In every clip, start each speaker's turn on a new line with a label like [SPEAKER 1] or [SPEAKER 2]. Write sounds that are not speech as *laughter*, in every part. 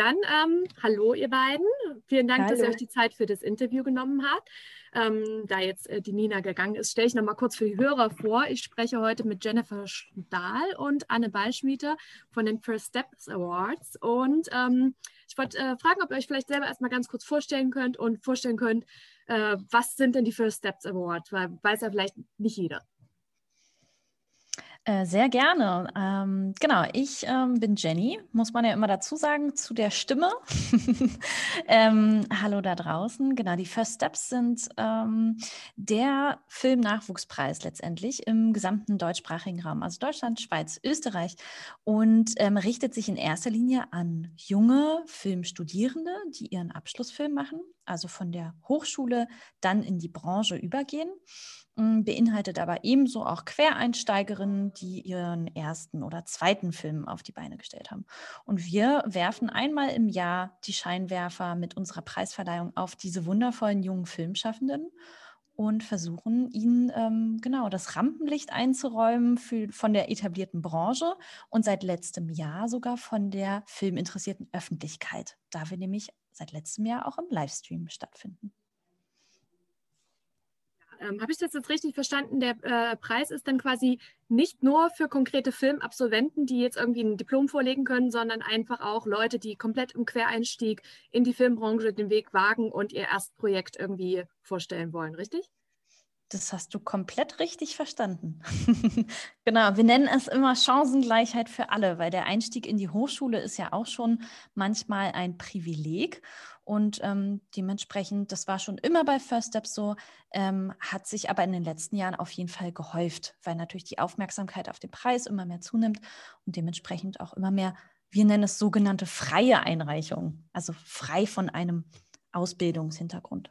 [SPEAKER 1] dann ähm, hallo ihr beiden. Vielen Dank, hallo. dass ihr euch die Zeit für das Interview genommen habt. Ähm, da jetzt äh, die Nina gegangen ist, stelle ich noch mal kurz für die Hörer vor. Ich spreche heute mit Jennifer Stahl und Anne Ballschmieder von den First Steps Awards. Und ähm, ich wollte äh, fragen, ob ihr euch vielleicht selber erstmal ganz kurz vorstellen könnt und vorstellen könnt, äh, was sind denn die First Steps Awards? Weil weiß ja vielleicht nicht jeder.
[SPEAKER 2] Äh, sehr gerne. Ähm, genau, ich ähm, bin Jenny, muss man ja immer dazu sagen, zu der Stimme. *laughs* ähm, hallo da draußen. Genau, die First Steps sind ähm, der Filmnachwuchspreis letztendlich im gesamten deutschsprachigen Raum, also Deutschland, Schweiz, Österreich und ähm, richtet sich in erster Linie an junge Filmstudierende, die ihren Abschlussfilm machen, also von der Hochschule dann in die Branche übergehen beinhaltet aber ebenso auch Quereinsteigerinnen, die ihren ersten oder zweiten Film auf die Beine gestellt haben. Und wir werfen einmal im Jahr die Scheinwerfer mit unserer Preisverleihung auf diese wundervollen jungen Filmschaffenden und versuchen ihnen ähm, genau das Rampenlicht einzuräumen für, von der etablierten Branche und seit letztem Jahr sogar von der filminteressierten Öffentlichkeit, da wir nämlich seit letztem Jahr auch im Livestream stattfinden.
[SPEAKER 1] Ähm, Habe ich das jetzt richtig verstanden? Der äh, Preis ist dann quasi nicht nur für konkrete Filmabsolventen, die jetzt irgendwie ein Diplom vorlegen können, sondern einfach auch Leute, die komplett im Quereinstieg in die Filmbranche den Weg wagen und ihr Erstprojekt irgendwie vorstellen wollen, richtig?
[SPEAKER 2] Das hast du komplett richtig verstanden. *laughs* genau, wir nennen es immer Chancengleichheit für alle, weil der Einstieg in die Hochschule ist ja auch schon manchmal ein Privileg. Und ähm, dementsprechend, das war schon immer bei First Steps so, ähm, hat sich aber in den letzten Jahren auf jeden Fall gehäuft, weil natürlich die Aufmerksamkeit auf den Preis immer mehr zunimmt und dementsprechend auch immer mehr, wir nennen es sogenannte freie Einreichungen, also frei von einem Ausbildungshintergrund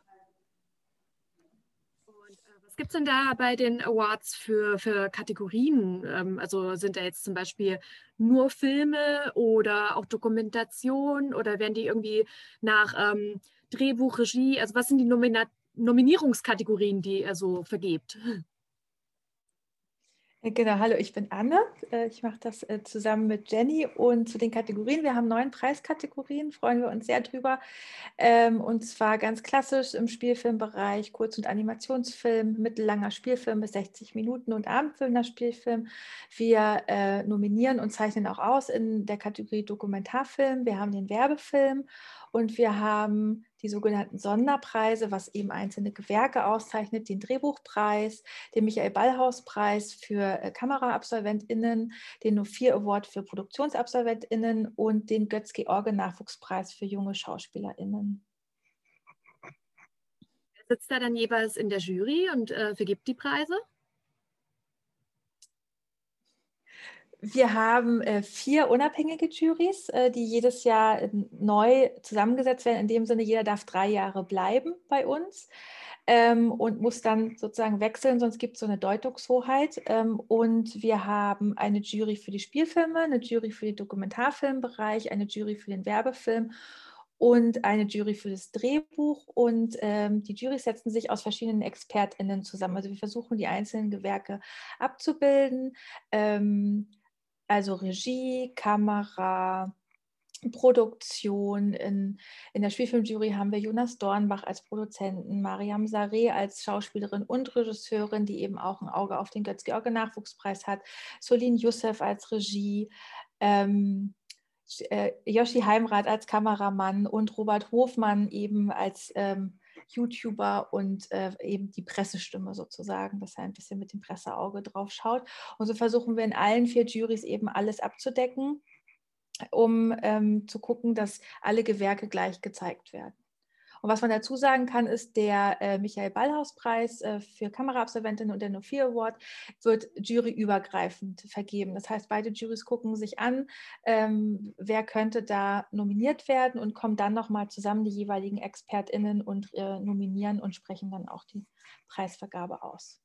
[SPEAKER 1] gibt es denn da bei den Awards für, für Kategorien? Ähm, also sind da jetzt zum Beispiel nur Filme oder auch Dokumentation oder werden die irgendwie nach ähm, Drehbuch, Regie, also was sind die Nomina Nominierungskategorien, die er so vergibt? *laughs*
[SPEAKER 3] Äh, genau, hallo, ich bin Anne. Äh, ich mache das äh, zusammen mit Jenny und zu den Kategorien. Wir haben neun Preiskategorien, freuen wir uns sehr drüber. Ähm, und zwar ganz klassisch im Spielfilmbereich, Kurz- und Animationsfilm, mittellanger Spielfilm bis 60 Minuten und abendfüllender Spielfilm. Wir nominieren und zeichnen auch aus in der Kategorie Dokumentarfilm. Wir haben den Werbefilm und wir haben die sogenannten Sonderpreise, was eben einzelne Gewerke auszeichnet, den Drehbuchpreis, den Michael-Ballhaus-Preis für äh, KameraabsolventInnen, den No4 Award für ProduktionsabsolventInnen und den Götz-George-Nachwuchspreis für junge SchauspielerInnen.
[SPEAKER 1] Sitzt da dann jeweils in der Jury und äh, vergibt die Preise?
[SPEAKER 3] Wir haben äh, vier unabhängige Juries, äh, die jedes Jahr äh, neu zusammengesetzt werden. In dem Sinne, jeder darf drei Jahre bleiben bei uns ähm, und muss dann sozusagen wechseln, sonst gibt es so eine Deutungshoheit. Ähm, und wir haben eine Jury für die Spielfilme, eine Jury für den Dokumentarfilmbereich, eine Jury für den Werbefilm und eine Jury für das Drehbuch. Und ähm, die Jury setzen sich aus verschiedenen ExpertInnen zusammen. Also wir versuchen, die einzelnen Gewerke abzubilden. Ähm, also Regie, Kamera, Produktion. In, in der Spielfilmjury haben wir Jonas Dornbach als Produzenten, Mariam Sareh als Schauspielerin und Regisseurin, die eben auch ein Auge auf den Götz-George-Nachwuchspreis hat, Solin Youssef als Regie, ähm, äh, Yoshi Heimrath als Kameramann und Robert Hofmann eben als ähm, YouTuber und äh, eben die Pressestimme sozusagen, dass er ein bisschen mit dem Presseauge drauf schaut. Und so versuchen wir in allen vier Juries eben alles abzudecken, um ähm, zu gucken, dass alle Gewerke gleich gezeigt werden. Und was man dazu sagen kann, ist, der äh, Michael Ballhaus-Preis äh, für Kameraabsolventinnen und der No4 Award wird juryübergreifend vergeben. Das heißt, beide Juries gucken sich an, ähm, wer könnte da nominiert werden und kommen dann nochmal zusammen, die jeweiligen ExpertInnen, und äh, nominieren und sprechen dann auch die Preisvergabe aus.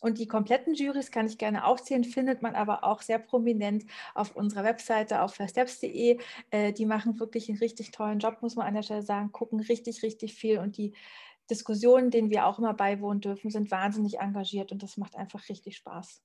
[SPEAKER 3] Und die kompletten Juries kann ich gerne aufzählen, findet man aber auch sehr prominent auf unserer Webseite auf firsteps.de. Äh, die machen wirklich einen richtig tollen Job, muss man an der Stelle sagen, gucken richtig, richtig viel und die Diskussionen, denen wir auch immer beiwohnen dürfen, sind wahnsinnig engagiert und das macht einfach richtig Spaß.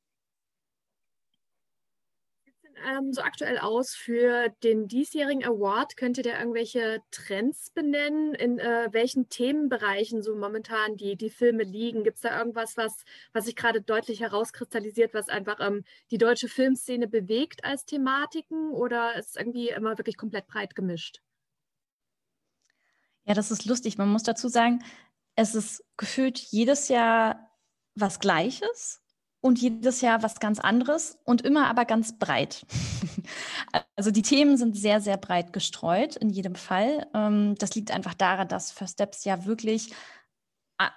[SPEAKER 1] Ähm, so aktuell aus für den diesjährigen Award? Könnt ihr da irgendwelche Trends benennen? In äh, welchen Themenbereichen so momentan die, die Filme liegen? Gibt es da irgendwas, was, was sich gerade deutlich herauskristallisiert, was einfach ähm, die deutsche Filmszene bewegt als Thematiken oder ist es irgendwie immer wirklich komplett breit gemischt?
[SPEAKER 2] Ja, das ist lustig. Man muss dazu sagen, es ist gefühlt jedes Jahr was Gleiches und jedes Jahr was ganz anderes und immer aber ganz breit. *laughs* also die Themen sind sehr, sehr breit gestreut in jedem Fall. Ähm, das liegt einfach daran, dass First Steps ja wirklich ah,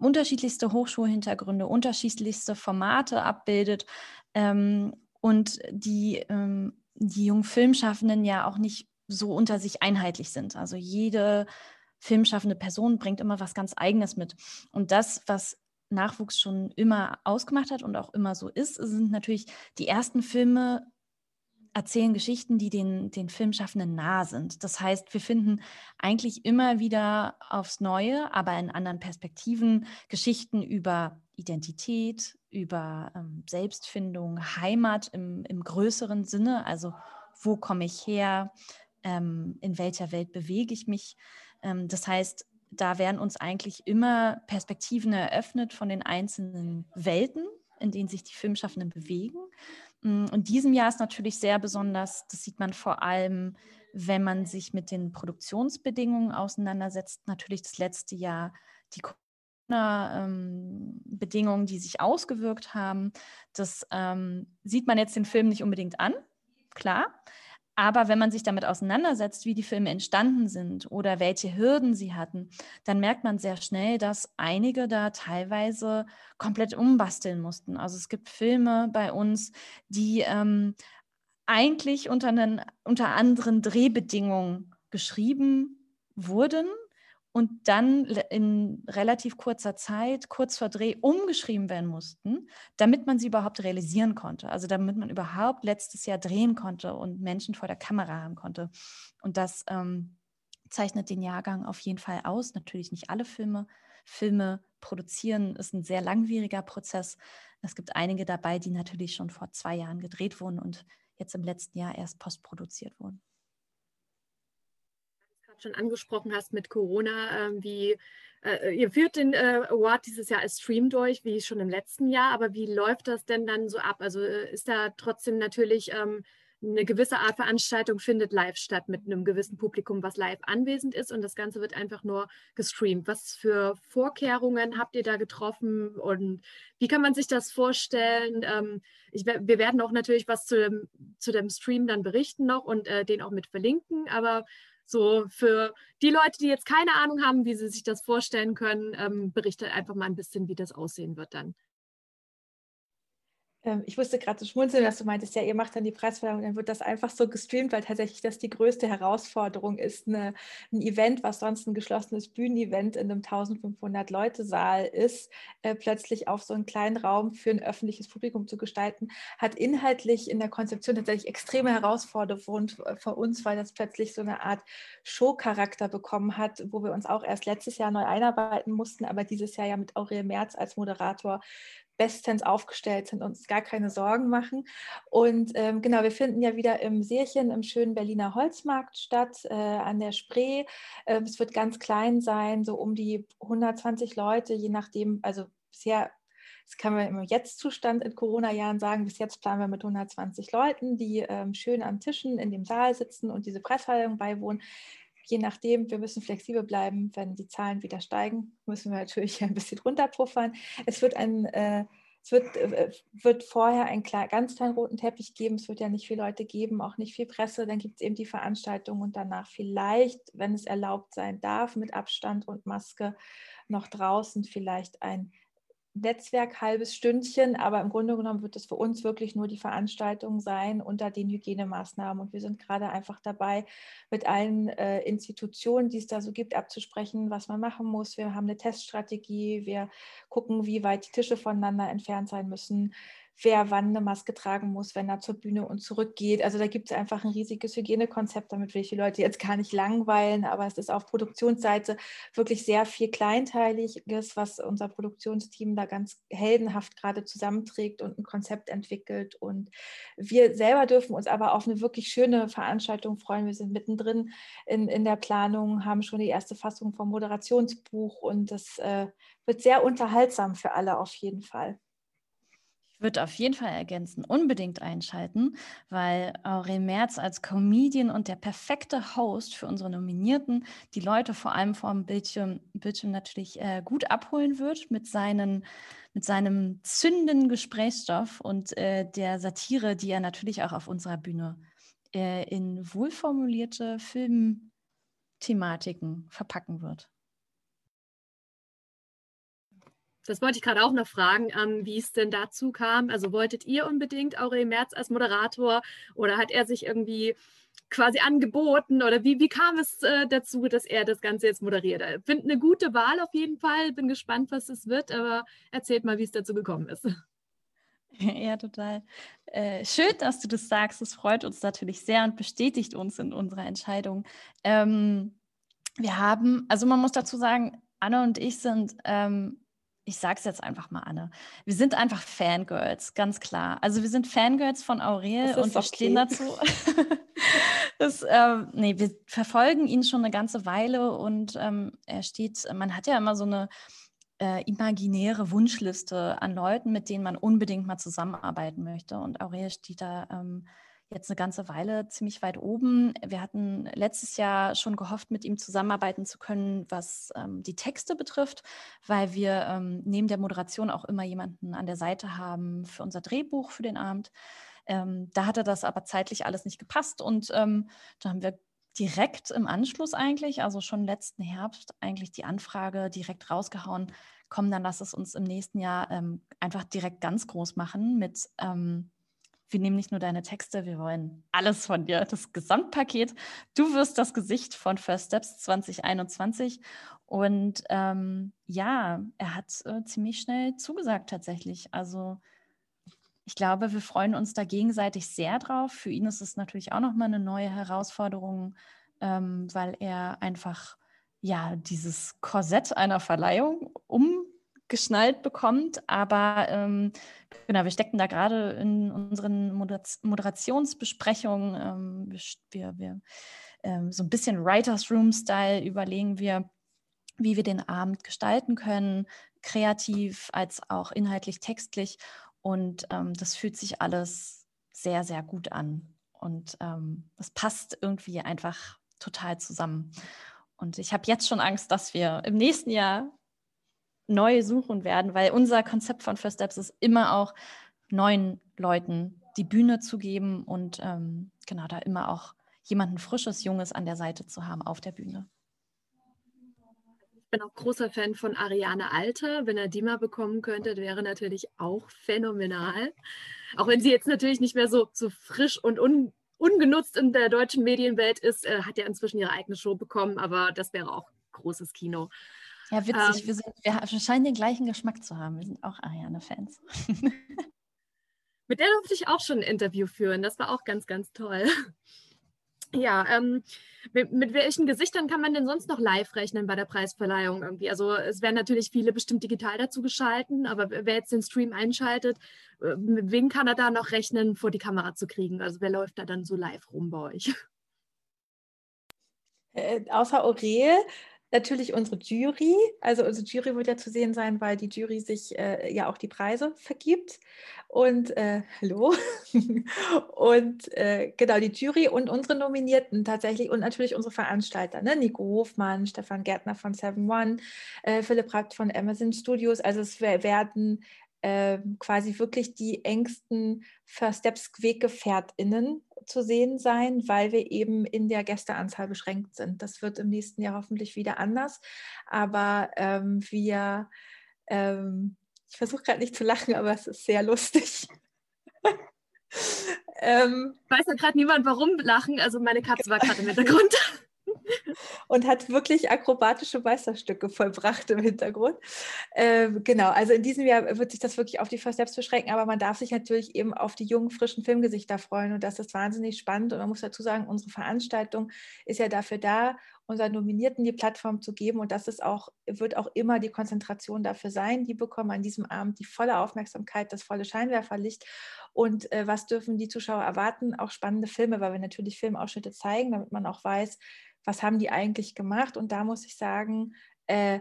[SPEAKER 2] unterschiedlichste Hochschulhintergründe, unterschiedlichste Formate abbildet ähm, und die, ähm, die jungen Filmschaffenden ja auch nicht so unter sich einheitlich sind. Also jede filmschaffende Person bringt immer was ganz Eigenes mit. Und das, was Nachwuchs schon immer ausgemacht hat und auch immer so ist, sind natürlich die ersten Filme erzählen Geschichten, die den, den Filmschaffenden nah sind. Das heißt, wir finden eigentlich immer wieder aufs Neue, aber in anderen Perspektiven, Geschichten über Identität, über ähm, Selbstfindung, Heimat im, im größeren Sinne, also wo komme ich her, ähm, in welcher Welt bewege ich mich. Ähm, das heißt, da werden uns eigentlich immer Perspektiven eröffnet von den einzelnen Welten, in denen sich die Filmschaffenden bewegen. Mm, und diesem Jahr ist natürlich sehr besonders, das sieht man vor allem, wenn man sich mit den Produktionsbedingungen auseinandersetzt. Natürlich das letzte Jahr die Corona-Bedingungen, ähm, die sich ausgewirkt haben. Das ähm, sieht man jetzt den Film nicht unbedingt an, klar. Aber wenn man sich damit auseinandersetzt, wie die Filme entstanden sind oder welche Hürden sie hatten, dann merkt man sehr schnell, dass einige da teilweise komplett umbasteln mussten. Also es gibt Filme bei uns, die ähm, eigentlich unter, einen, unter anderen Drehbedingungen geschrieben wurden und dann in relativ kurzer Zeit, kurz vor Dreh, umgeschrieben werden mussten, damit man sie überhaupt realisieren konnte. Also damit man überhaupt letztes Jahr drehen konnte und Menschen vor der Kamera haben konnte. Und das ähm, zeichnet den Jahrgang auf jeden Fall aus. Natürlich nicht alle Filme. Filme produzieren ist ein sehr langwieriger Prozess. Es gibt einige dabei, die natürlich schon vor zwei Jahren gedreht wurden und jetzt im letzten Jahr erst postproduziert wurden
[SPEAKER 1] schon angesprochen hast mit Corona, äh, wie äh, ihr führt den äh, Award dieses Jahr als Stream durch, wie schon im letzten Jahr, aber wie läuft das denn dann so ab? Also äh, ist da trotzdem natürlich ähm, eine gewisse Art Veranstaltung findet live statt mit einem gewissen Publikum, was live anwesend ist und das Ganze wird einfach nur gestreamt. Was für Vorkehrungen habt ihr da getroffen und wie kann man sich das vorstellen? Ähm, ich, wir werden auch natürlich was zu dem, zu dem Stream dann berichten noch und äh, den auch mit verlinken, aber so für die Leute, die jetzt keine Ahnung haben, wie sie sich das vorstellen können, ähm, berichtet einfach mal ein bisschen, wie das aussehen wird dann.
[SPEAKER 3] Ähm, ich wusste gerade zu schmunzeln, dass du meintest, ja, ihr macht dann die Preisverleihung dann wird das einfach so gestreamt, weil tatsächlich das die größte Herausforderung ist. Eine, ein Event, was sonst ein geschlossenes Bühnenevent in einem 1500 Leute Saal ist, äh, plötzlich auf so einen kleinen Raum für ein öffentliches Publikum zu gestalten, hat inhaltlich in der Konzeption tatsächlich extreme Herausforderungen für uns, weil das plötzlich so eine Art Showcharakter bekommen hat, wo wir uns auch erst letztes Jahr neu einarbeiten mussten, aber dieses Jahr ja mit Aurel Merz als Moderator bestens aufgestellt sind, uns gar keine Sorgen machen. Und ähm, genau, wir finden ja wieder im Seelchen im schönen Berliner Holzmarkt statt, äh, an der Spree. Äh, es wird ganz klein sein, so um die 120 Leute, je nachdem, also bisher das kann man im Jetzt-Zustand in Corona-Jahren sagen. Bis jetzt planen wir mit 120 Leuten, die ähm, schön an Tischen in dem Saal sitzen und diese Preisverleihung beiwohnen je nachdem, wir müssen flexibel bleiben. Wenn die Zahlen wieder steigen, müssen wir natürlich *laughs* ein bisschen runterpuffern. Es wird ein äh, es wird, äh, wird vorher einen ganz kleinen roten Teppich geben. Es wird ja nicht viele Leute geben, auch nicht viel Presse. Dann gibt es eben die Veranstaltung und danach vielleicht, wenn es erlaubt sein darf, mit Abstand und Maske noch draußen vielleicht ein Netzwerk halbes Stündchen, aber im Grunde genommen wird es für uns wirklich nur die Veranstaltung sein unter den Hygienemaßnahmen. Und wir sind gerade einfach dabei, mit allen äh, Institutionen, die es da so gibt, abzusprechen, was man machen muss. Wir haben eine Teststrategie, wir gucken, wie weit die Tische voneinander entfernt sein müssen. Wer wann eine Maske tragen muss, wenn er zur Bühne und zurückgeht. Also da gibt es einfach ein riesiges Hygienekonzept, damit will ich die Leute jetzt gar nicht langweilen, aber es ist auf Produktionsseite wirklich sehr viel Kleinteiliges, was unser Produktionsteam da ganz heldenhaft gerade zusammenträgt und ein Konzept entwickelt. Und wir selber dürfen uns aber auf eine wirklich schöne Veranstaltung freuen. Wir sind mittendrin in, in der Planung, haben schon die erste Fassung vom Moderationsbuch und das äh, wird sehr unterhaltsam für alle auf jeden Fall.
[SPEAKER 2] Würde auf jeden Fall ergänzen, unbedingt einschalten, weil Aurel Merz als Comedian und der perfekte Host für unsere Nominierten die Leute vor allem vor dem Bildschirm, Bildschirm natürlich äh, gut abholen wird mit, seinen, mit seinem zündenden Gesprächsstoff und äh, der Satire, die er natürlich auch auf unserer Bühne äh, in wohlformulierte Filmthematiken verpacken wird.
[SPEAKER 1] Das wollte ich gerade auch noch fragen, ähm, wie es denn dazu kam. Also wolltet ihr unbedingt Aurel Merz als Moderator oder hat er sich irgendwie quasi angeboten oder wie, wie kam es äh, dazu, dass er das Ganze jetzt moderiert? Ich finde eine gute Wahl auf jeden Fall, bin gespannt, was es wird, aber erzählt mal, wie es dazu gekommen ist. *laughs* *laughs*
[SPEAKER 2] Ja, total. Äh, schön, dass du das sagst. Es freut uns natürlich sehr und bestätigt uns in unserer Entscheidung. Ähm, wir haben, also man muss dazu sagen, Anne und ich sind ähm, ich sage es jetzt einfach mal, Anne. Wir sind einfach Fangirls, ganz klar. Also wir sind Fangirls von Aurel und wir okay. stehen dazu. *laughs* das, ähm, nee, wir verfolgen ihn schon eine ganze Weile und ähm, er steht, man hat ja immer so eine äh, imaginäre Wunschliste an Leuten, mit denen man unbedingt mal zusammenarbeiten möchte. Und Aurel steht da ähm, jetzt eine ganze Weile ziemlich weit oben. Wir hatten letztes Jahr schon gehofft, mit ihm zusammenarbeiten zu können, was ähm, die Texte betrifft, weil wir ähm, neben der Moderation auch immer jemanden an der Seite haben für unser Drehbuch für den Abend. Ähm, da hatte das aber zeitlich alles nicht gepasst und ähm, da haben wir direkt im Anschluss eigentlich, also schon letzten Herbst, eigentlich die Anfrage direkt rausgehauen. Komm, dann lass es uns im nächsten Jahr ähm, einfach direkt ganz groß machen mit ähm, wir nehmen nicht nur deine Texte, wir wollen alles von dir, das Gesamtpaket. Du wirst das Gesicht von First Steps 2021. Und ähm, ja, er hat äh, ziemlich schnell zugesagt tatsächlich. Also ich glaube, wir freuen uns da gegenseitig sehr drauf. Für ihn ist es natürlich auch nochmal eine neue Herausforderung, ähm, weil er einfach ja dieses Korsett einer Verleihung um geschnallt bekommt. Aber ähm, genau, wir stecken da gerade in unseren Moderationsbesprechungen. Ähm, wir, wir ähm, so ein bisschen Writers Room-Style überlegen wir, wie wir den Abend gestalten können, kreativ als auch inhaltlich textlich. Und ähm, das fühlt sich alles sehr, sehr gut an. Und ähm, es passt irgendwie einfach total zusammen. Und ich habe jetzt schon Angst, dass wir im nächsten Jahr neu suchen werden, weil unser Konzept von First Steps ist immer auch neuen Leuten die Bühne zu geben und ähm, genau da immer auch jemanden Frisches, Junges an der Seite zu haben auf der Bühne.
[SPEAKER 1] Ich bin auch großer Fan von Ariane Alter. Wenn er die mal bekommen könnte, wäre natürlich auch phänomenal. Auch wenn sie jetzt natürlich nicht mehr so, so frisch und un, ungenutzt in der deutschen Medienwelt ist, äh, hat ja inzwischen ihre eigene Show bekommen, aber das wäre auch großes Kino.
[SPEAKER 2] Ja, witzig. Ähm, wir, sind, wir scheinen den gleichen Geschmack zu haben. Wir sind auch Ariane-Fans. *laughs*
[SPEAKER 1] Mit der durfte ich auch schon ein Interview führen. Das war auch ganz, ganz toll. Ja, ähm, mit, mit, welchen Gesichtern kann man denn sonst noch live rechnen bei der Preisverleihung irgendwie? Also es werden natürlich viele bestimmt digital dazu geschalten, aber wer jetzt den Stream einschaltet, äh, mit wem kann er da noch rechnen, vor die Kamera zu kriegen? Also wer läuft da dann so live rum bei euch?
[SPEAKER 3] Äh, außer Aurel natürlich unsere Jury. Also unsere Jury wird ja zu sehen sein, weil die Jury sich äh, ja auch die Preise vergibt. Und äh, hallo. *laughs* und äh, genau, die Jury und unsere Nominierten tatsächlich und natürlich unsere Veranstalter, ne? Nico Hofmann, Stefan Gärtner von 7-One, äh, Philipp Rabt von Amazon Studios. Also es werden ähm, quasi wirklich die engsten First Steps WeggefährtInnen zu sehen sein, weil wir eben in der Gästeanzahl beschränkt sind. Das wird im nächsten Jahr hoffentlich wieder anders. Aber ähm, wir, ähm, ich versuche gerade nicht zu lachen, aber es ist sehr lustig. *laughs*
[SPEAKER 1] ähm, Weiß ja gerade niemand, warum lachen. Also meine Katze war gerade im Hintergrund.
[SPEAKER 3] Und hat wirklich akrobatische Meisterstücke vollbracht im Hintergrund. Ähm, genau, also in diesem Jahr wird sich das wirklich auf die First Steps beschränken, aber man darf sich natürlich eben auf die jungen, frischen Filmgesichter freuen und das ist wahnsinnig spannend und man muss dazu sagen, unsere Veranstaltung ist ja dafür da, unseren Nominierten die Plattform zu geben. Und das ist auch, wird auch immer die Konzentration dafür sein. Die bekommen an diesem Abend die volle Aufmerksamkeit, das volle Scheinwerferlicht. Und äh, was dürfen die Zuschauer erwarten? Auch spannende Filme, weil wir natürlich Filmausschnitte zeigen, damit man auch weiß, was haben die eigentlich gemacht. Und da muss ich sagen, äh,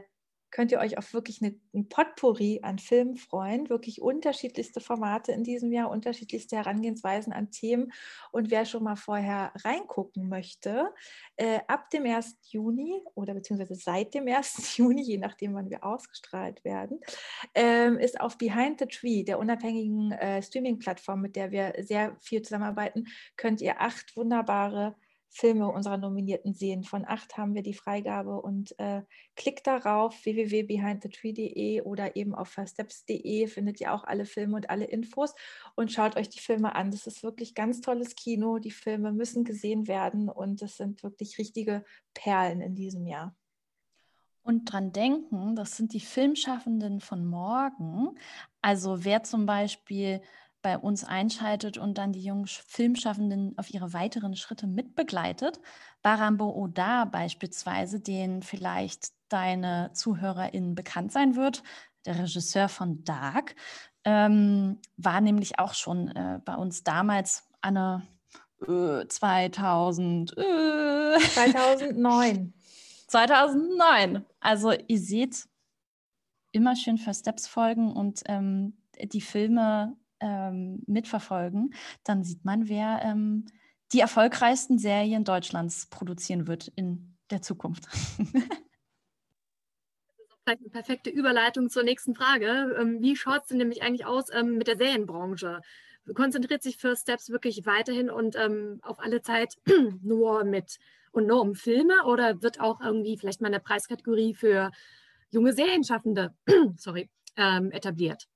[SPEAKER 3] könnt ihr euch auf wirklich eine, ein Potpourri an Filmen freuen. Wirklich unterschiedlichste Formate in diesem Jahr, unterschiedlichste Herangehensweisen an Themen. Und wer schon mal vorher reingucken möchte, äh, ab dem 1. Juni oder beziehungsweise seit dem 1. *laughs* Juni, je nachdem, wann wir ausgestrahlt werden, ähm, ist auf Behind the Tree, der unabhängigen äh, Streaming-Plattform, mit der wir sehr viel zusammenarbeiten, könnt ihr acht wunderbare Filme unserer Nominierten sehen. Von acht haben wir die Freigabe und äh, klickt darauf www.behindthetree.de oder eben auf firststeps.de findet ihr auch alle Filme und alle Infos und schaut euch die Filme an. Das ist wirklich ganz tolles Kino. Die Filme müssen gesehen werden und es sind wirklich richtige Perlen in diesem Jahr.
[SPEAKER 2] Und dran denken, das sind die Filmschaffenden von morgen. Also wer zum Beispiel bei uns einschaltet und dann die jungen Filmschaffenden auf ihre weiteren Schritte mitbegleitet. Barambo Oda beispielsweise, den vielleicht deine ZuhörerInnen bekannt sein wird, der Regisseur von Dark, ähm, war nämlich auch schon äh, bei uns damals Anne äh, 2000,
[SPEAKER 3] äh, 2009.
[SPEAKER 2] 2009. *laughs* Also ihr seht, immer schön für Steps folgen und ähm, die Filme ähm, mitverfolgen, dann sieht man, wer ähm, die erfolgreichsten Serien Deutschlands produzieren wird in der Zukunft. *laughs*
[SPEAKER 1] vielleicht eine perfekte Überleitung zur nächsten Frage. Ähm, wie schaut es denn nämlich eigentlich aus ähm, mit der Serienbranche? Konzentriert sich First Steps wirklich weiterhin und ähm, auf alle Zeit *clears throat* nur mit und nur um Filme oder wird auch irgendwie vielleicht mal eine Preiskategorie für junge Serienschaffende *clears throat* sorry, etabliert?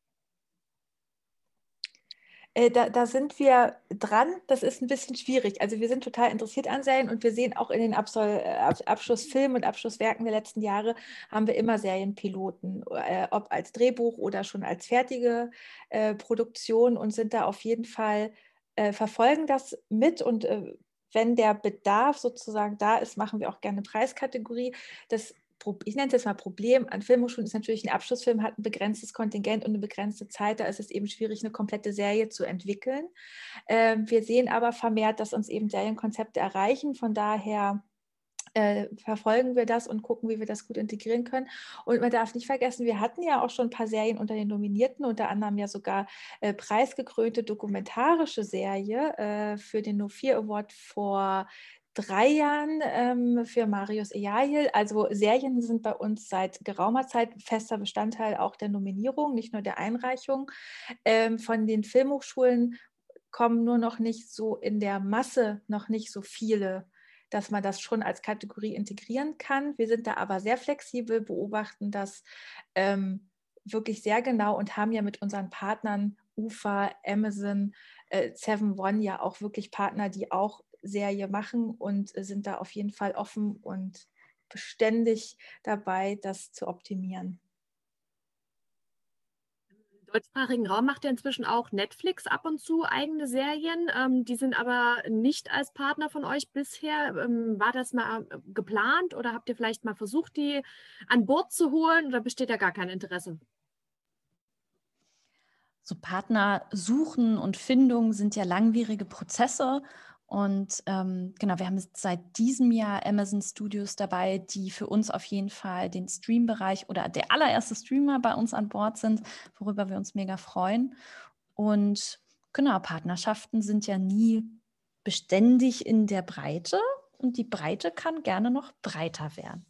[SPEAKER 3] Äh, da, da, sind wir dran. Das ist ein bisschen schwierig. Also wir sind total interessiert an Serien und wir sehen auch in den Absol äh, Abschlussfilmen und Abschlusswerken der letzten Jahre haben wir immer Serienpiloten, äh, ob als Drehbuch oder schon als fertige äh, Produktion und sind da auf jeden Fall, äh, verfolgen das mit und wenn der Bedarf sozusagen da ist, machen wir auch gerne Preiskategorie. Das ich nenne es jetzt mal Problem an Filmhochschulen, ist natürlich ein Abschlussfilm hat ein begrenztes Kontingent und eine begrenzte Zeit. Da ist es eben schwierig, eine komplette Serie zu entwickeln. Ähm, wir sehen aber vermehrt, dass uns eben Serienkonzepte erreichen. Von daher äh, verfolgen wir das und gucken, wie wir das gut integrieren können. Und man darf nicht vergessen, wir hatten ja auch schon ein paar Serien unter den Nominierten, unter anderem ja sogar äh, preisgekrönte dokumentarische Serie äh, für den No4 Award vor drei Jahren ähm, für Marius Ejail. Also Serien sind bei uns seit geraumer Zeit fester Bestandteil auch der Nominierung, nicht nur der Einreichung. Ähm, von den Filmhochschulen kommen nur noch nicht so in der Masse noch nicht so viele dass man das schon als Kategorie integrieren kann. Wir sind da aber sehr flexibel, beobachten das ähm, wirklich sehr genau und haben ja mit unseren Partnern UFA, Amazon, äh, Seven One ja auch wirklich Partner, die auch Serie machen und sind da auf jeden Fall offen und beständig dabei, das zu optimieren.
[SPEAKER 1] Im deutschsprachigen Raum macht ja inzwischen auch Netflix ab und zu eigene Serien. Ähm, die sind aber nicht als Partner von euch bisher. Ähm, war das mal äh, geplant oder habt ihr vielleicht mal versucht, die an Bord zu holen oder besteht da gar kein Interesse?
[SPEAKER 2] So Partner suchen und Findung sind ja langwierige Prozesse und ähm, genau, wir haben seit diesem Jahr Amazon Studios dabei, die für uns auf jeden Fall den Stream-Bereich oder der allererste Streamer bei uns an Bord sind, worüber wir uns mega freuen. Und genau, Partnerschaften sind ja nie beständig in der Breite und die Breite kann gerne noch breiter werden.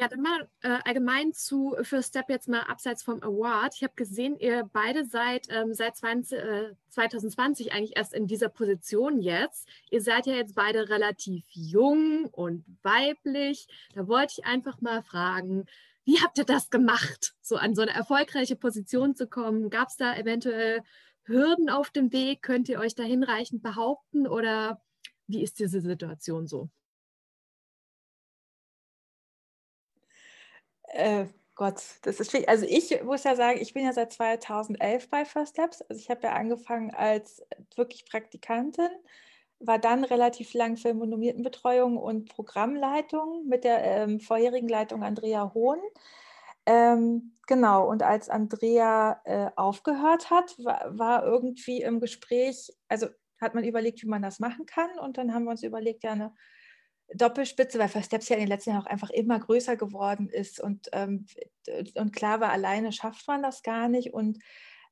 [SPEAKER 1] Ja, dann mal äh, allgemein zu für Step jetzt mal abseits vom Award. Ich habe gesehen, ihr beide seid ähm, seit 20, äh, 2020 eigentlich erst in dieser Position jetzt. Ihr seid ja jetzt beide relativ jung und weiblich. Da wollte ich einfach mal fragen, wie habt ihr das gemacht, so an so eine erfolgreiche Position zu kommen? Gab es da eventuell Hürden auf dem Weg? Könnt ihr euch da hinreichend behaupten oder wie ist diese Situation so?
[SPEAKER 3] Äh, Gott, das ist schwierig. Also ich muss ja sagen, ich bin ja seit 2011 bei First Steps. Also ich habe ja angefangen als wirklich Praktikantin, war dann relativ lang für Monomiertenbetreuung und Programmleitung mit der ähm, vorherigen Leitung Andrea Hohn. Ähm, genau, und als Andrea äh, aufgehört hat, war, war, irgendwie im Gespräch, also hat man überlegt, wie man das machen kann. Und dann haben wir uns überlegt, ja, eine Doppelspitze, weil First Steps ja in den letzten Jahren auch einfach immer größer geworden ist und, ähm, und klar war, alleine schafft man das gar nicht und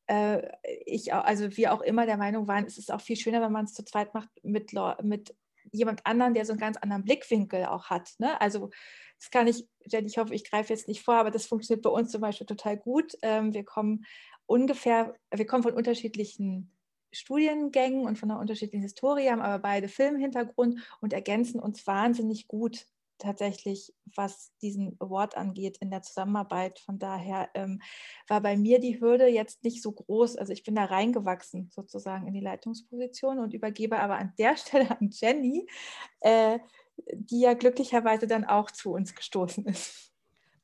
[SPEAKER 3] äh, ich, also wir auch immer der Meinung waren, es ist auch viel schöner, wenn man es zu zweit macht mit, mit jemand anderen, der so einen ganz anderen Blickwinkel auch hat. Ne? Also das kann ich, ich hoffe, ich greife jetzt nicht vor, aber das funktioniert bei uns zum Beispiel total gut. Ähm, wir kommen ungefähr, wir kommen von unterschiedlichen Studiengängen und von einer unterschiedlichen Historie, haben aber beide Filmhintergrund und ergänzen uns wahnsinnig gut tatsächlich, was diesen Award angeht in der Zusammenarbeit. Von daher ähm, war bei mir die Hürde jetzt nicht so groß. Also ich bin da reingewachsen sozusagen in die Leitungsposition und übergebe aber an der *laughs* Stelle an Jenny, äh, die ja glücklicherweise dann auch zu uns gestoßen ist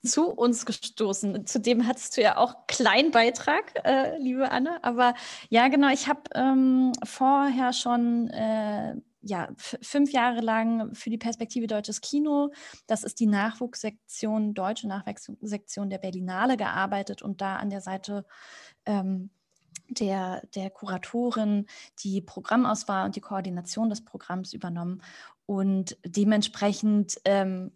[SPEAKER 2] zu uns gestoßen. Zudem hattest du ja auch kleinen Beitrag, äh, liebe Anne. Aber ja, genau, ich habe ähm, vorher schon äh, ja, fünf Jahre lang für die Perspektive Deutsches Kino, das ist die Nachwuchssektion, deutsche Nachwuchssektion der Berlinale gearbeitet und da an der Seite ähm, der, der Kuratorin die Programmauswahl und die Koordination des Programms übernommen. Und dementsprechend ähm,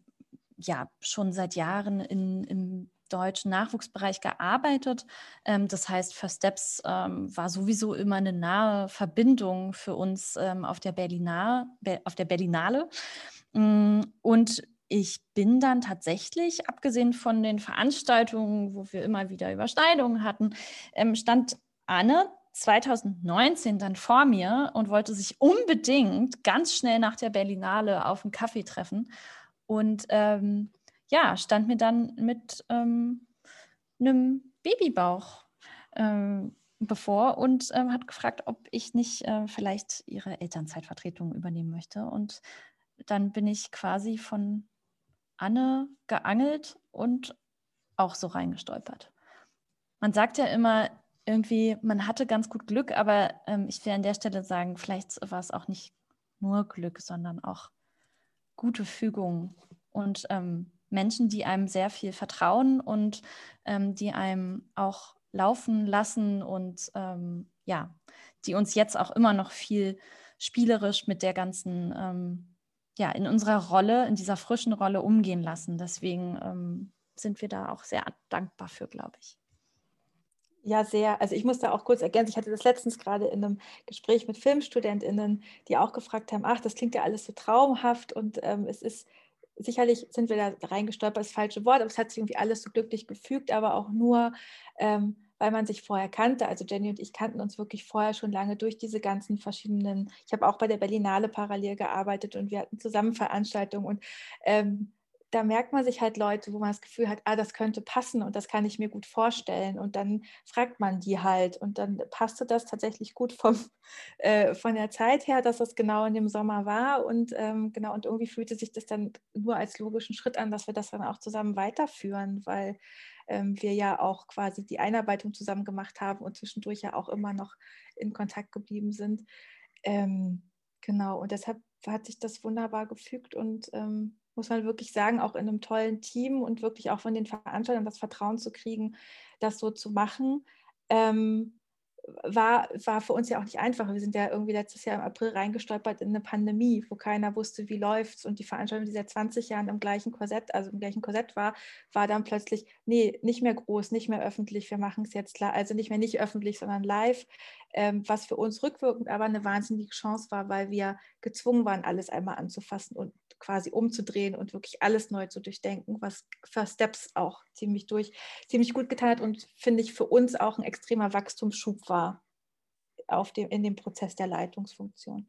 [SPEAKER 2] ja schon seit Jahren in, im deutschen Nachwuchsbereich gearbeitet. Ähm, das heißt, First Steps ähm, war sowieso immer eine nahe Verbindung für uns ähm, auf, der auf der Berlinale. Mm, und ich bin dann tatsächlich, abgesehen von den Veranstaltungen, wo wir immer wieder Überschneidungen hatten, stand Anne 2019 dann vor mir und wollte sich unbedingt ganz schnell nach der Berlinale auf einen Kaffee treffen. Und ähm, ja, stand mir dann mit ähm, einem Babybauch ähm, bevor und ähm, hat gefragt, ob ich nicht äh, vielleicht ihre Elternzeitvertretung übernehmen möchte. Und dann bin ich quasi von Anne geangelt und auch so reingestolpert. Man sagt ja immer irgendwie, man hatte ganz gut Glück, aber ähm, ich will an der Stelle sagen, vielleicht war es auch nicht nur Glück, sondern auch gute Fügung und ähm, Menschen, die einem sehr viel vertrauen und ähm, die einem auch laufen lassen und ähm, ja, die uns jetzt auch immer noch viel spielerisch mit der ganzen, ähm, ja, in unserer Rolle, in dieser frischen Rolle umgehen lassen. Deswegen ähm, sind wir da auch sehr dankbar für, glaube ich.
[SPEAKER 3] Ja, sehr. Also ich muss da auch kurz ergänzen, ich hatte das letztens gerade in einem Gespräch mit Filmstudentinnen, die auch gefragt haben, ach, das klingt ja alles so traumhaft und ähm, es ist sicherlich sind wir da reingestolpert, das falsche Wort, aber es hat sich irgendwie alles so glücklich gefügt, aber auch nur, ähm, weil man sich vorher kannte. Also Jenny und ich kannten uns wirklich vorher schon lange durch diese ganzen verschiedenen, ich habe auch bei der Berlinale parallel gearbeitet und wir hatten zusammen Veranstaltungen und ähm, da merkt man sich halt Leute, wo man das Gefühl hat, ah, das könnte passen und das kann ich mir gut vorstellen. Und dann fragt man die halt. Und dann passte das tatsächlich gut vom, *laughs* äh, von der Zeit her, dass das genau in dem Sommer war. Und ähm, genau, und irgendwie fühlte sich das dann nur als logischen Schritt an, dass wir das dann auch zusammen weiterführen, weil ähm, wir ja auch quasi die Einarbeitung zusammen gemacht haben und zwischendurch ja auch immer noch in Kontakt geblieben sind. Ähm, genau, und deshalb hat sich das wunderbar gefügt und ähm, muss man wirklich sagen, auch in einem tollen Team und wirklich auch von den Veranstaltern das Vertrauen zu kriegen, das so zu machen. Ähm, war, war für uns ja auch nicht einfach. Wir sind ja irgendwie letztes Jahr im April reingestolpert in eine Pandemie, wo keiner wusste, wie läuft es. Und die Veranstaltung, die seit 20 Jahren im gleichen Korsett, also im gleichen Korsett war, war dann plötzlich, nee, nicht mehr groß, nicht mehr öffentlich, wir machen es jetzt klar, also nicht mehr nicht öffentlich, sondern live, ähm, was für uns rückwirkend aber eine wahnsinnige Chance war, weil wir gezwungen waren, alles einmal anzufassen und quasi umzudrehen und wirklich alles neu zu durchdenken, was First Steps auch ziemlich durch, ziemlich gut getan hat und finde ich für uns auch ein extremer Wachstumsschub war auf dem, in dem Prozess der Leitungsfunktion.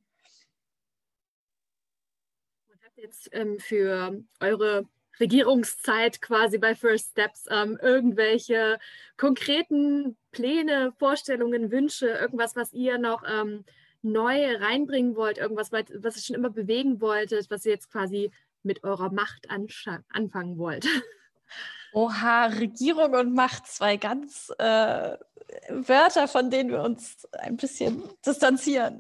[SPEAKER 1] Und habt jetzt ähm, für eure Regierungszeit quasi bei First Steps ähm, irgendwelche konkreten Pläne, Vorstellungen, Wünsche, irgendwas, was ihr noch ähm, neu reinbringen wollt, irgendwas, was ihr schon immer bewegen wolltet, was ihr jetzt quasi mit eurer Macht anfangen wollt? *laughs*
[SPEAKER 2] Oha, Regierung und Macht, zwei ganz äh, Wörter, von denen wir uns ein bisschen distanzieren.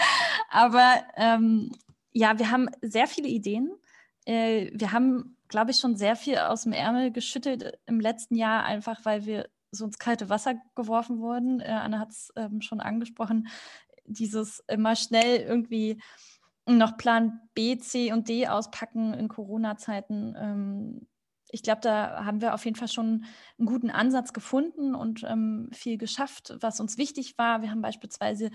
[SPEAKER 2] *laughs* Aber ähm, ja, wir haben sehr viele Ideen. Äh, wir haben, glaube ich, schon sehr viel aus dem Ärmel geschüttelt im letzten Jahr, einfach weil wir so ins kalte Wasser geworfen wurden. Äh, Anne hat es ähm, schon angesprochen, dieses immer schnell irgendwie noch Plan B, C und D auspacken in Corona-Zeiten. Ähm, ich glaube, da haben wir auf jeden Fall schon einen guten Ansatz gefunden und ähm, viel geschafft, was uns wichtig war. Wir haben beispielsweise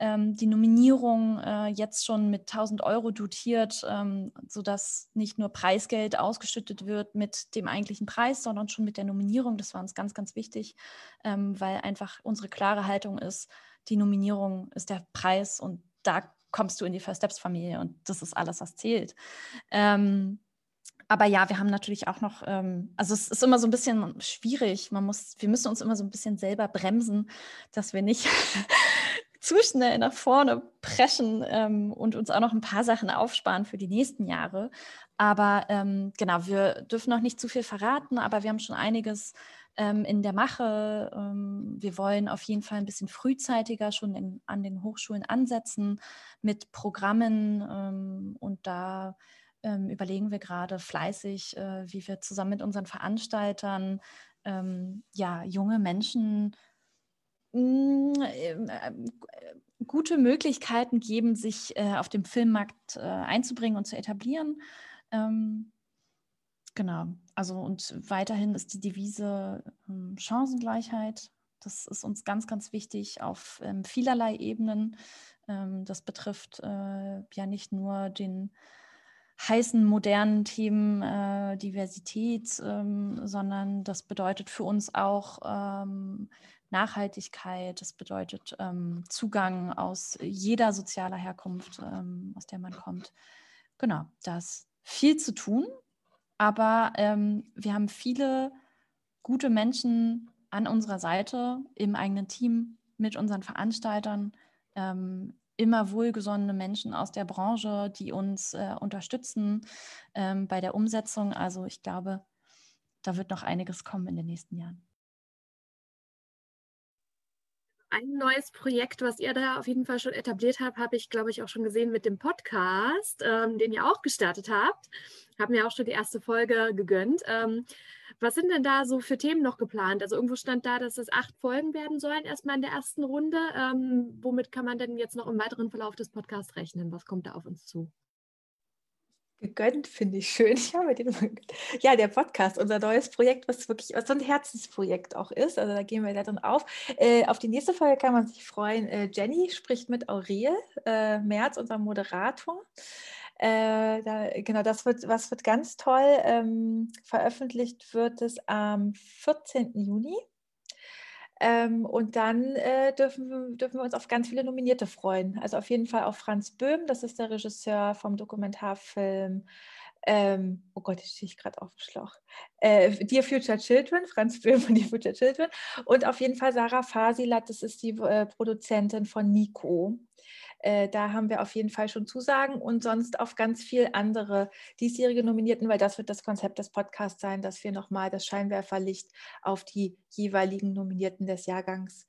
[SPEAKER 2] ähm, die Nominierung äh, jetzt schon mit 1000 Euro dotiert, ähm, sodass nicht nur Preisgeld ausgeschüttet wird mit dem eigentlichen Preis, sondern schon mit der Nominierung. Das war uns ganz, ganz wichtig, ähm, weil einfach unsere klare Haltung ist, die Nominierung ist der Preis und da kommst du in die First Steps Familie und das ist alles, was zählt. Ähm, aber ja, wir haben natürlich auch noch, ähm, also es ist immer so ein bisschen schwierig. Man muss, wir müssen uns immer so ein bisschen selber bremsen, dass wir nicht *laughs* zu schnell nach vorne preschen ähm, und uns auch noch ein paar Sachen aufsparen für die nächsten Jahre. Aber ähm, genau, wir dürfen noch nicht zu viel verraten, aber wir haben schon einiges ähm, in der Mache. Ähm, wir wollen auf jeden Fall ein bisschen frühzeitiger schon in, an den Hochschulen ansetzen mit Programmen ähm, und da ähm, überlegen wir gerade fleißig, äh, wie wir zusammen mit unseren Veranstaltern ähm, ja, junge Menschen mm, äh, gute Möglichkeiten geben, sich äh, auf dem Filmmarkt äh, einzubringen und zu etablieren. Ähm, genau, also und weiterhin ist die Devise ähm, Chancengleichheit. Das ist uns ganz, ganz wichtig auf ähm, vielerlei Ebenen. Ähm, das betrifft äh, ja nicht nur den heißen modernen Themen äh, Diversität, ähm, sondern das bedeutet für uns auch ähm, Nachhaltigkeit, das bedeutet Zugang aus jeder sozialer Herkunft, aus der man kommt. Genau, da ist viel zu tun, aber ähm, wir haben viele gute Menschen an unserer Seite, im eigenen Team, mit unseren Veranstaltern, ähm, immer wohlgesonnene Menschen aus der Branche, die uns äh, unterstützen ähm, bei der Umsetzung. Also ich glaube, da wird noch einiges kommen in den nächsten Jahren.
[SPEAKER 1] Ein neues Projekt, was ihr da auf jeden Fall schon etabliert habt, habe ich, glaube ich, auch schon gesehen mit dem Podcast, ähm, den ihr auch gestartet habt. Haben mir auch schon die erste Folge gegönnt. Ähm, was sind denn da so für Themen noch geplant? Also irgendwo stand da, dass es acht Folgen werden sollen, erstmal in der ersten Runde. Ähm, womit kann man denn jetzt noch im weiteren Verlauf des Podcasts rechnen? Was kommt da auf uns zu?
[SPEAKER 3] Gegönnt finde ich schön. *laughs* Ich habe den ja, der Podcast, unser neues Projekt, was wirklich was so ein Herzensprojekt auch ist. Also da gehen wir da drin auf. Äh, auf die nächste Folge kann man sich freuen. Äh, Jenny spricht mit Aurel äh, Merz, unser Moderator. Äh, da, genau, das wird, was wird ganz toll. Ähm, veröffentlicht wird es am 14. Juni. Ähm, und dann äh, dürfen, dürfen wir uns auf ganz viele Nominierte freuen. Also auf jeden Fall auf Franz Böhm, das ist der Regisseur vom Dokumentarfilm. Ähm, oh Gott, jetzt stehe ich gerade auf dem Schlauch. Äh, Dear Future Children, Franz *laughs* Böhm von Dear Future Children. Und auf jeden Fall Sarah Fasilat, das ist die äh, Produzentin von Nico. Äh, da haben wir auf jeden Fall schon Zusagen und sonst auf ganz viel andere diesjährige Nominierten, weil das wird das Konzept des Podcasts sein, dass wir nochmal das Scheinwerferlicht auf die jeweiligen Nominierten des Jahrgangs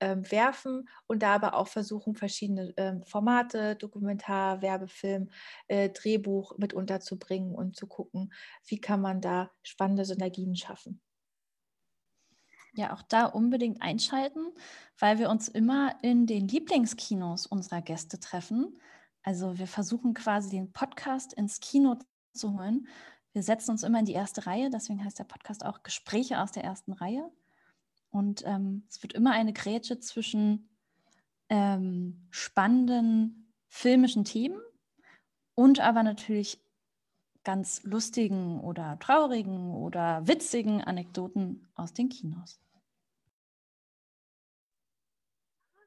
[SPEAKER 3] ähm, werfen und da aber auch versuchen, verschiedene ähm, Formate, Dokumentar, Werbefilm, äh, Drehbuch mit unterzubringen und zu gucken, wie kann man da spannende Synergien schaffen.
[SPEAKER 2] Ja, auch da unbedingt einschalten, weil wir uns immer in den Lieblingskinos unserer Gäste treffen. Also wir versuchen quasi den Podcast ins Kino zu holen. Wir setzen uns immer in die erste Reihe, deswegen heißt der Podcast auch Gespräche aus der ersten Reihe. Und ähm, es wird immer eine Grätsche zwischen ähm, spannenden filmischen Themen und aber natürlich ganz lustigen oder traurigen oder witzigen Anekdoten aus den Kinos.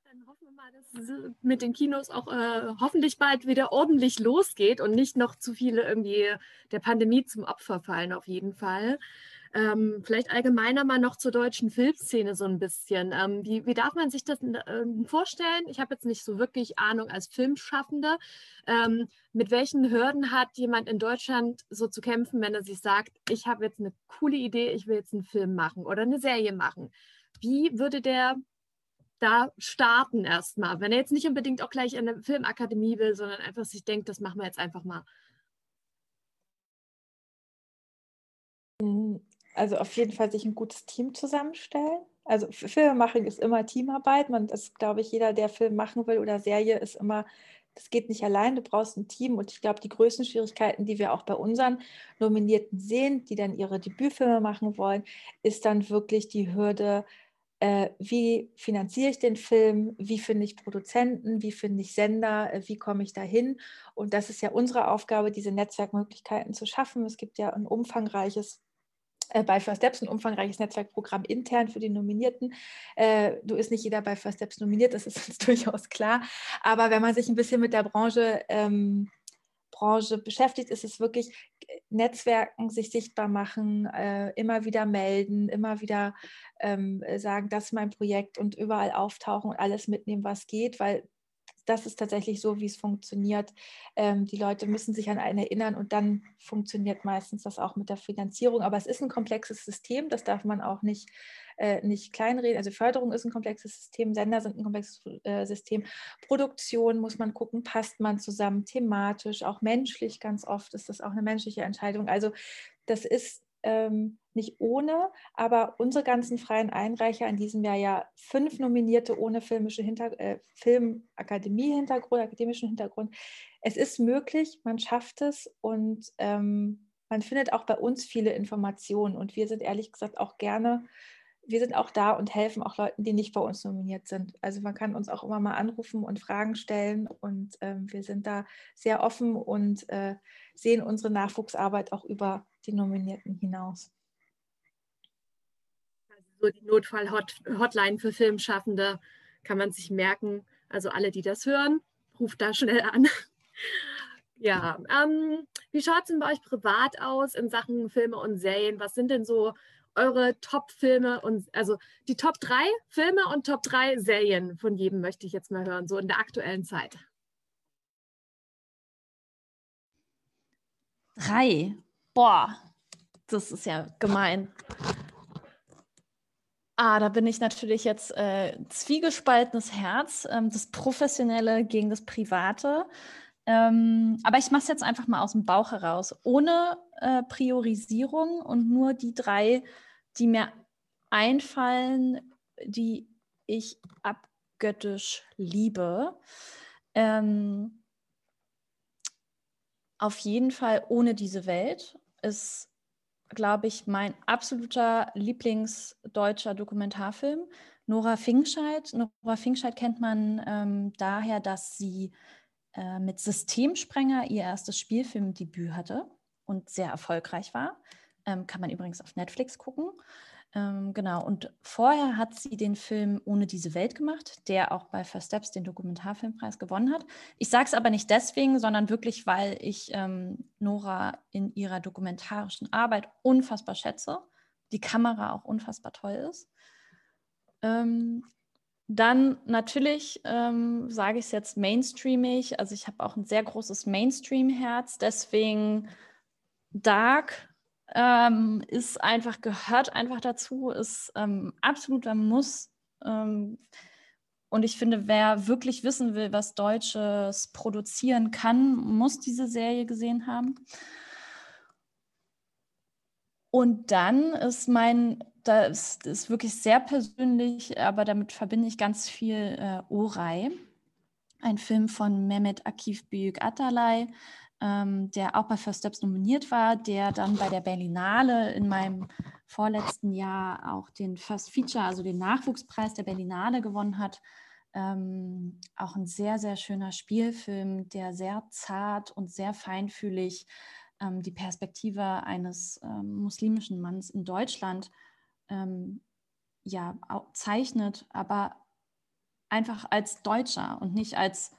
[SPEAKER 1] dann hoffen wir mal, dass es mit den Kinos auch äh, hoffentlich bald wieder ordentlich losgeht und nicht noch zu viele irgendwie der Pandemie zum Opfer fallen, auf jeden Fall. Ähm, vielleicht allgemeiner mal noch zur deutschen Filmszene so ein bisschen. Ähm, wie, wie, darf man sich das äh, vorstellen? Ich habe jetzt nicht so wirklich Ahnung als Filmschaffende. Ähm, mit welchen Hürden hat jemand in Deutschland so zu kämpfen, wenn er sich sagt, ich habe jetzt eine coole Idee, ich will jetzt einen Film machen oder eine Serie machen? Wie würde der da starten erstmal, wenn er jetzt nicht unbedingt auch gleich in eine Filmakademie will, sondern einfach sich denkt, das machen wir jetzt einfach mal?
[SPEAKER 3] Also auf jeden Fall sich ein gutes Team zusammenstellen. Also Filmemachen ist immer Teamarbeit. Man ist, glaube ich, jeder, der Film machen will oder Serie, ist immer, das geht nicht allein. Du brauchst ein Team. Und ich glaube, die größten Schwierigkeiten, die wir auch bei unseren Nominierten sehen, die dann ihre Debütfilme machen wollen, ist dann wirklich die Hürde, äh, wie finanziere ich den Film, wie finde ich Produzenten, wie finde ich Sender, äh, wie komme ich dahin. Und das ist ja unsere Aufgabe, diese Netzwerkmöglichkeiten zu schaffen. Es gibt ja ein umfangreiches bei First Steps ein umfangreiches Netzwerkprogramm intern für die Nominierten. Äh, du ist nicht jeder bei First Steps nominiert, das ist uns *laughs* durchaus klar. Aber wenn man sich ein bisschen mit der Branche, ähm, Branche beschäftigt, ist es wirklich äh, Netzwerken, sich sichtbar machen, äh, immer wieder melden, immer wieder ähm, sagen, das ist mein Projekt und überall auftauchen und alles mitnehmen, was geht, weil das ist tatsächlich so, wie es funktioniert. Ähm, die Leute müssen sich an einen erinnern und dann funktioniert meistens das auch mit der Finanzierung. Aber es ist ein komplexes System, das darf man auch nicht, äh, nicht kleinreden. Also Förderung ist ein komplexes System, Sender sind ein komplexes äh, System. Produktion muss man gucken, passt man zusammen thematisch, auch menschlich ganz oft ist das auch eine menschliche Entscheidung. Also das ist ähm, nicht ohne, aber unsere ganzen freien Einreicher in diesem Jahr ja fünf Nominierte ohne filmische Hinter äh, Filmakademie-Hintergrund, akademischen Hintergrund. Es ist möglich, man schafft es und ähm, man findet auch bei uns viele Informationen und wir sind ehrlich gesagt auch gerne wir sind auch da und helfen auch Leuten, die nicht bei uns nominiert sind. Also man kann uns auch immer mal anrufen und Fragen stellen und ähm, wir sind da sehr offen und äh, sehen unsere Nachwuchsarbeit auch über die Nominierten hinaus.
[SPEAKER 1] Also so die Notfall-Hotline für Filmschaffende kann man sich merken. Also alle, die das hören, ruft da schnell an. *laughs* Ja, ähm, wie schaut es denn bei euch privat aus in Sachen Filme und Serien? Was sind denn so eure Top-Filme und also die Top 3 Filme und Top 3 Serien von jedem möchte ich jetzt mal hören, so in der aktuellen Zeit.
[SPEAKER 2] Drei. Boah, das ist ja gemein. Ah, da bin ich natürlich jetzt äh, zwiegespaltenes Herz, ähm, das Professionelle gegen das Private. Ähm, aber ich mache es jetzt einfach mal aus dem Bauch heraus, ohne äh, Priorisierung und nur die drei, die mir einfallen, die ich abgöttisch liebe. Ähm, auf jeden Fall ohne diese Welt ist, glaube ich, mein absoluter Lieblingsdeutscher Dokumentarfilm. Nora Fingscheid. Nora Fingscheid kennt man ähm, daher, dass sie äh, mit Systemsprenger ihr erstes Spielfilmdebüt hatte und sehr erfolgreich war. Ähm, kann man übrigens auf Netflix gucken. Ähm, genau, und vorher hat sie den Film Ohne diese Welt gemacht, der auch bei First Steps den Dokumentarfilmpreis gewonnen hat. Ich sage es aber nicht deswegen, sondern wirklich, weil ich ähm, Nora in ihrer dokumentarischen Arbeit unfassbar schätze, die Kamera auch unfassbar toll ist. Ähm, dann natürlich ähm, sage ich es jetzt mainstreamig. Also ich habe auch ein sehr großes Mainstream-Herz. Deswegen Dark ähm, ist einfach, gehört einfach dazu, ist ähm, absoluter Muss. Ähm, und ich finde, wer wirklich wissen will, was Deutsches produzieren kann, muss diese Serie gesehen haben. Und dann ist mein das ist wirklich sehr persönlich, aber damit verbinde ich ganz viel äh, Oray, ein Film von Mehmet Akif Büyük Atalay, ähm, der auch bei First Steps nominiert war, der dann bei der Berlinale in meinem vorletzten Jahr auch den First Feature, also den Nachwuchspreis der Berlinale gewonnen hat. Ähm, auch ein sehr, sehr schöner Spielfilm, der sehr zart und sehr feinfühlig ähm, die Perspektive eines ähm, muslimischen Manns in Deutschland ähm, ja, zeichnet, aber einfach als Deutscher und nicht als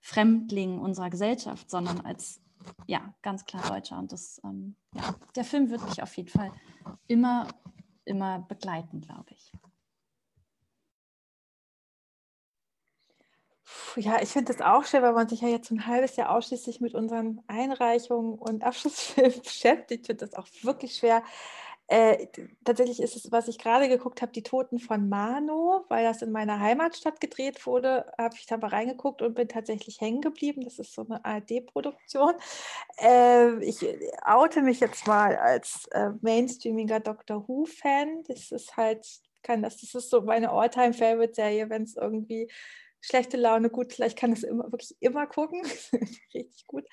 [SPEAKER 2] Fremdling unserer Gesellschaft, sondern als ja, ganz klar Deutscher. Und das, ähm, ja, der Film wird mich auf jeden Fall immer, immer begleiten, glaube ich.
[SPEAKER 3] Ja, ich finde das auch schön, weil man sich ja jetzt ein halbes Jahr ausschließlich mit unseren Einreichungen und Abschlussfilmen *laughs* beschäftigt. Ich finde das auch wirklich schwer, äh, tatsächlich ist es, was ich gerade geguckt habe, die Toten von Mano, weil das in meiner Heimatstadt gedreht wurde, habe ich da mal reingeguckt und bin tatsächlich hängen geblieben. Das ist so eine ARD-Produktion. Äh, ich oute mich jetzt mal als äh, mainstreamiger Doctor Who-Fan. Das ist halt, kann das, das ist so meine All-Time-Favorite-Serie, wenn es irgendwie schlechte Laune, gut, vielleicht kann es immer wirklich immer gucken. *laughs* Richtig gut.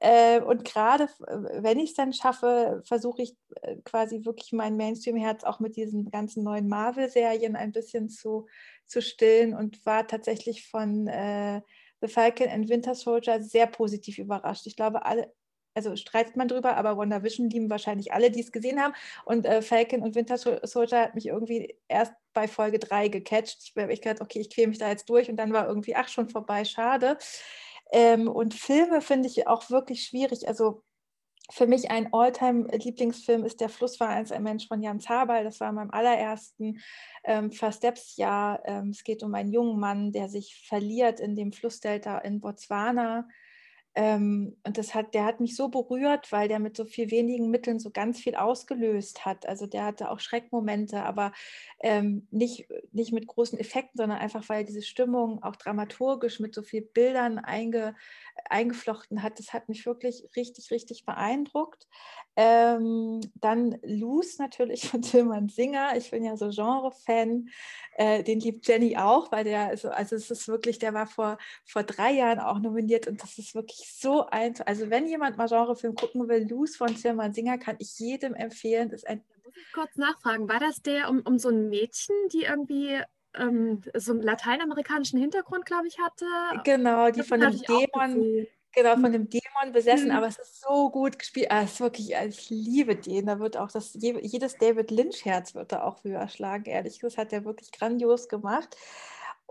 [SPEAKER 3] Äh, und gerade äh, wenn ich es dann schaffe, versuche ich äh, quasi wirklich mein Mainstream-Herz auch mit diesen ganzen neuen Marvel-Serien ein bisschen zu, zu stillen und war tatsächlich von äh, The Falcon and Winter Soldier sehr positiv überrascht. Ich glaube, alle, also streitet man drüber, aber WandaVision lieben wahrscheinlich alle, die es gesehen haben. Und äh, Falcon und Winter Soldier hat mich irgendwie erst bei Folge 3 gecatcht. Ich habe gedacht, okay, ich quäle mich da jetzt durch und dann war irgendwie, ach, schon vorbei, schade. Ähm, und Filme finde ich auch wirklich schwierig. Also für mich ein Alltime-Lieblingsfilm ist Der Fluss war einst ein Mensch von Jan Zabal. Das war in meinem allerersten ähm, First Steps-Jahr. Ähm, es geht um einen jungen Mann, der sich verliert in dem Flussdelta in Botswana und das hat, der hat mich so berührt, weil der mit so viel wenigen Mitteln so ganz viel ausgelöst hat. Also der hatte auch Schreckmomente, aber ähm, nicht, nicht mit großen Effekten, sondern einfach, weil diese Stimmung auch dramaturgisch mit so vielen Bildern einge, eingeflochten hat. Das hat mich wirklich richtig, richtig beeindruckt. Ähm, dann Loose natürlich *laughs* von Tilman Singer. Ich bin ja so Genre-Fan. Äh, den liebt Jenny auch, weil der, also, also es ist wirklich, der war vor, vor drei Jahren auch nominiert und das ist wirklich so einfach. Also wenn jemand mal Genrefilm gucken will, Loose von Tilman Singer kann ich jedem empfehlen. Ist ein
[SPEAKER 1] kurz nachfragen, war das der um, um so ein Mädchen, die irgendwie ähm, so einen lateinamerikanischen Hintergrund, glaube ich, hatte?
[SPEAKER 3] Genau, die das von dem Dämon genau, von dem Dämon besessen, mhm. aber es ist so gut gespielt. Ah, es ist wirklich, ah, ich liebe den. Da wird auch das, jedes David Lynch-Herz wird da auch höher schlagen, ehrlich gesagt. Das hat er wirklich grandios gemacht.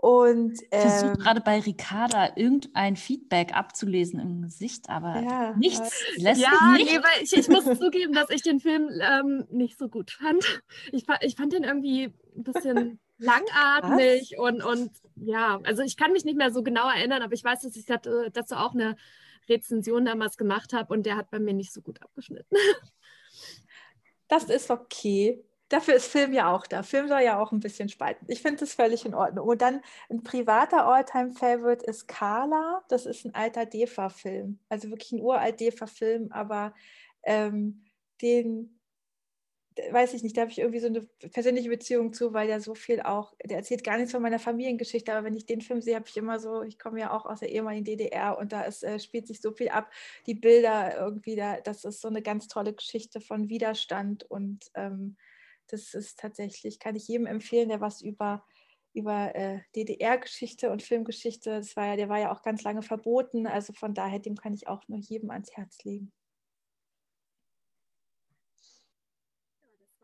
[SPEAKER 3] Und
[SPEAKER 2] ähm, ich versuche gerade bei Ricarda irgendein Feedback abzulesen im Gesicht, aber ja, nichts
[SPEAKER 1] lässt ja, nicht. Nee, weil ich, ich muss zugeben, dass ich den Film ähm, nicht so gut fand. Ich, ich fand den irgendwie ein bisschen langatmig und, und ja, also ich kann mich nicht mehr so genau erinnern, aber ich weiß, dass ich dazu auch eine Rezension damals gemacht habe und der hat bei mir nicht so gut abgeschnitten. *laughs*
[SPEAKER 3] Das ist okay. Dafür ist Film ja auch da. Film soll ja auch ein bisschen spalten. Ich finde das völlig in Ordnung. Und dann ein privater Alltime-Favorite ist Carla. Das ist ein alter DEFA-Film. Also wirklich ein uralt DEFA-Film, aber ähm, den weiß ich nicht, da habe ich irgendwie so eine persönliche Beziehung zu, weil der so viel auch, der erzählt gar nichts von meiner Familiengeschichte, aber wenn ich den Film sehe, habe ich immer so, ich komme ja auch aus der ehemaligen DDR und da ist, äh, spielt sich so viel ab, die Bilder irgendwie, da, das ist so eine ganz tolle Geschichte von Widerstand und ähm, das ist tatsächlich, kann ich jedem empfehlen, der was über über äh, DDR-Geschichte und Filmgeschichte, das war ja, der war ja auch ganz lange verboten, also von daher, dem kann ich auch nur jedem ans Herz legen.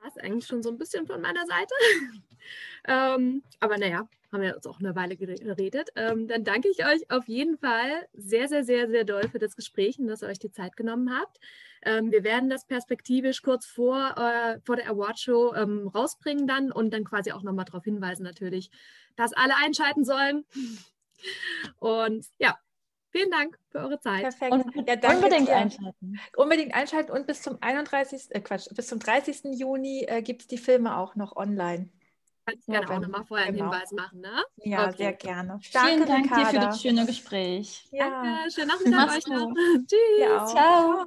[SPEAKER 1] War es eigentlich schon so ein bisschen von meiner Seite. *laughs* ähm, aber naja, haben wir uns auch eine Weile geredet. Ähm, dann danke ich euch auf jeden Fall sehr, sehr, sehr, sehr doll für das Gespräch und dass ihr euch die Zeit genommen habt. Ähm, wir werden das perspektivisch kurz vor, äh, vor der Awardshow ähm, rausbringen dann und dann quasi auch nochmal darauf hinweisen natürlich, dass alle einschalten sollen. *laughs* Und ja, Vielen Dank für eure Zeit.
[SPEAKER 3] Perfekt. Und ja, unbedingt dir. einschalten. Unbedingt einschalten und bis zum 31. Äh, Quatsch, bis zum 30. Juni äh, gibt es die Filme auch noch online.
[SPEAKER 1] Kannst gerne auch nochmal vorher genau. einen Hinweis machen, ne?
[SPEAKER 3] Ja, okay. sehr gerne.
[SPEAKER 2] Danke, Vielen Dank Ricarda. dir für das schöne Gespräch.
[SPEAKER 1] Ja. Danke, schönen *laughs* Nachmittag euch noch. *laughs* Tschüss.
[SPEAKER 2] Ciao. Ciao.